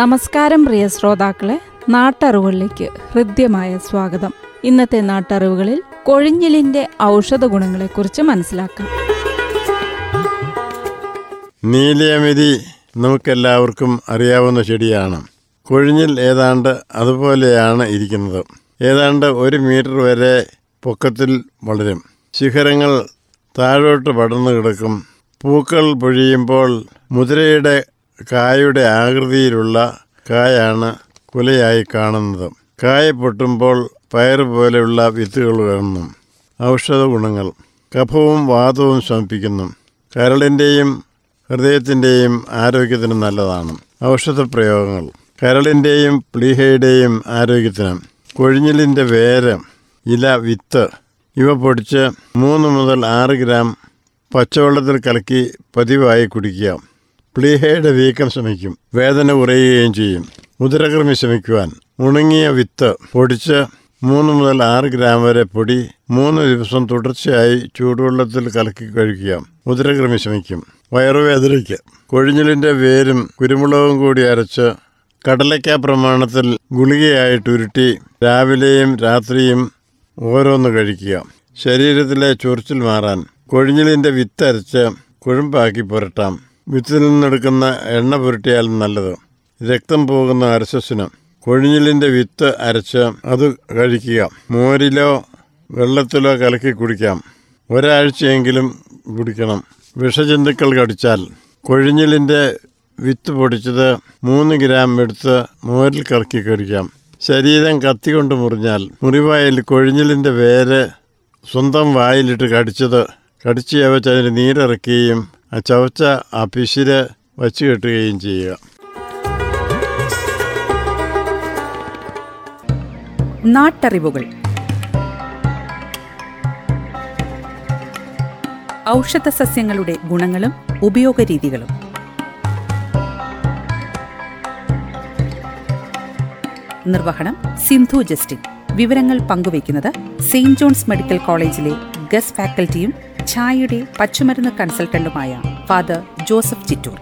നമസ്കാരം പ്രിയ ശ്രോതാക്കളെ. നാട്ടറിവുകളിലേക്ക് ഹൃദ്യമായ സ്വാഗതം. ഇന്നത്തെ നാട്ടറിവുകളിൽ കൊഴിഞ്ഞിലിന്റെ ഔഷധ ഗുണങ്ങളെക്കുറിച്ച് മനസ്സിലാക്കാം. നീലയമിതി നമുക്കെല്ലാവർക്കും അറിയാവുന്ന ചെടിയാണ്. കൊഴിഞ്ഞിൽ ഏതാണ്ട് അതുപോലെയാണ് ഇരിക്കുന്നത്. ഏതാണ്ട് ഒരു മീറ്റർ വരെ പൊക്കത്തിൽ വളരും. ശിഖരങ്ങൾ താഴോട്ട് പടർന്നു കിടക്കും. പൂക്കൾ പൊഴിയുമ്പോൾ മുതിരയുടെ കായുടെ ആകൃതിയിലുള്ള കായാണ് കുലയായി കാണുന്നത്. കായ പൊട്ടുമ്പോൾ പയർ പോലെയുള്ള വിത്തുകൾ കാണുന്നു ഔഷധ ഗുണങ്ങൾ കഫവും വാതവും ശമിപ്പിക്കുന്നു. കരളിന്റെയും ഹൃദയത്തിന്റെയും ആരോഗ്യത്തിന് നല്ലതാണ്. ഔഷധ പ്രയോഗങ്ങൾ. കരളിന്റെയും പ്ലീഹയുടെയും ആരോഗ്യത്തിന്. കൊഴിഞ്ഞിലിന്റെ വേര് ഇല വിത്ത് ഇവ പൊടിച്ച് മൂന്ന് മുതൽ ആറ് ഗ്രാം പച്ചവെള്ളത്തിൽ കലക്കി പതിവായി കുടിക്കുക. പ്ലീഹയുടെ വീക്കം ശ്രമിക്കും വേദന കുറയുകയും ചെയ്യും. ഉദരകൃമി ശ്രമിക്കുവാൻ ഉണങ്ങിയ വിത്ത് പൊടിച്ച് മൂന്ന് മുതൽ ആറ് ഗ്രാം വരെ പൊടി മൂന്ന് ദിവസം തുടർച്ചയായി ചൂടുവെള്ളത്തിൽ കലക്കി കഴിക്കുക ഉദരകൃമി ശമിക്കും വയറുവേദനയ്ക്ക് കൊഴിഞ്ഞിലിന്റെ വേരും കുരുമുളകും കൂടി അരച്ച് കടലയ്ക്ക പ്രമാണത്തിൽ ഗുളികയായിട്ട് ഉരുട്ടി രാവിലെയും രാത്രിയും ഓരോന്ന് കഴിക്കുക. ശരീരത്തിലെ ചൊറിച്ചിൽ മാറാൻ കൊഴിഞ്ഞിലിന്റെ വിത്തരച്ച് കുഴമ്പാക്കി പുരട്ടാം. വിത്തിൽ നിന്നെടുക്കുന്ന എണ്ണ പുരട്ടിയാലും നല്ലത്. രക്തം പോകുന്ന അരസസിന് കൊഴിഞ്ഞിലിന്റെ വിത്ത് അരച്ച് അത് കഴിക്കുക. മോരിലോ വെള്ളത്തിലോ കലക്കി കുടിക്കാം. ഒരാഴ്ചയെങ്കിലും കുടിക്കണം. വിഷജന്തുക്കൾ കടിച്ചാൽ. കൊഴിഞ്ഞിലിന്റെ വിത്ത് പൊടിച്ചത് മൂന്ന് ഗ്രാം എടുത്ത് മോരിൽ കലക്കി കഴിക്കാം. ശരീരം കത്തിക്കൊണ്ട് മുറിഞ്ഞാൽ. മുറിവായിൽ കൊഴിഞ്ഞിലിന്റെ വേര് സ്വന്തം വായിലിട്ട് കടിച്ചത്. കടിച്ചു ചവച്ച് അതിന് നീരിറക്കുകയും ചവച്ച ആ പിശിര് വച്ച് കെട്ടുകയും ചെയ്യുക. നാട്ടറിവുകൾ. ഔഷധ സസ്യങ്ങളുടെ ഗുണങ്ങളും ഉപയോഗരീതികളും. നിർവഹണം സിന്ധു ജസ്റ്റിൻ. വിവരങ്ങൾ പങ്കുവയ്ക്കുന്നത് സെയിന്റ് ജോൺസ് മെഡിക്കൽ കോളേജിലെ ഗസ്റ്റ് ഫാക്കൽറ്റിയും ഛായയുടെ പച്ചുമരുന്ന് കൺസൾട്ടന്റുമായ ഫാദർ ജോസഫ് ചിറ്റൂർ.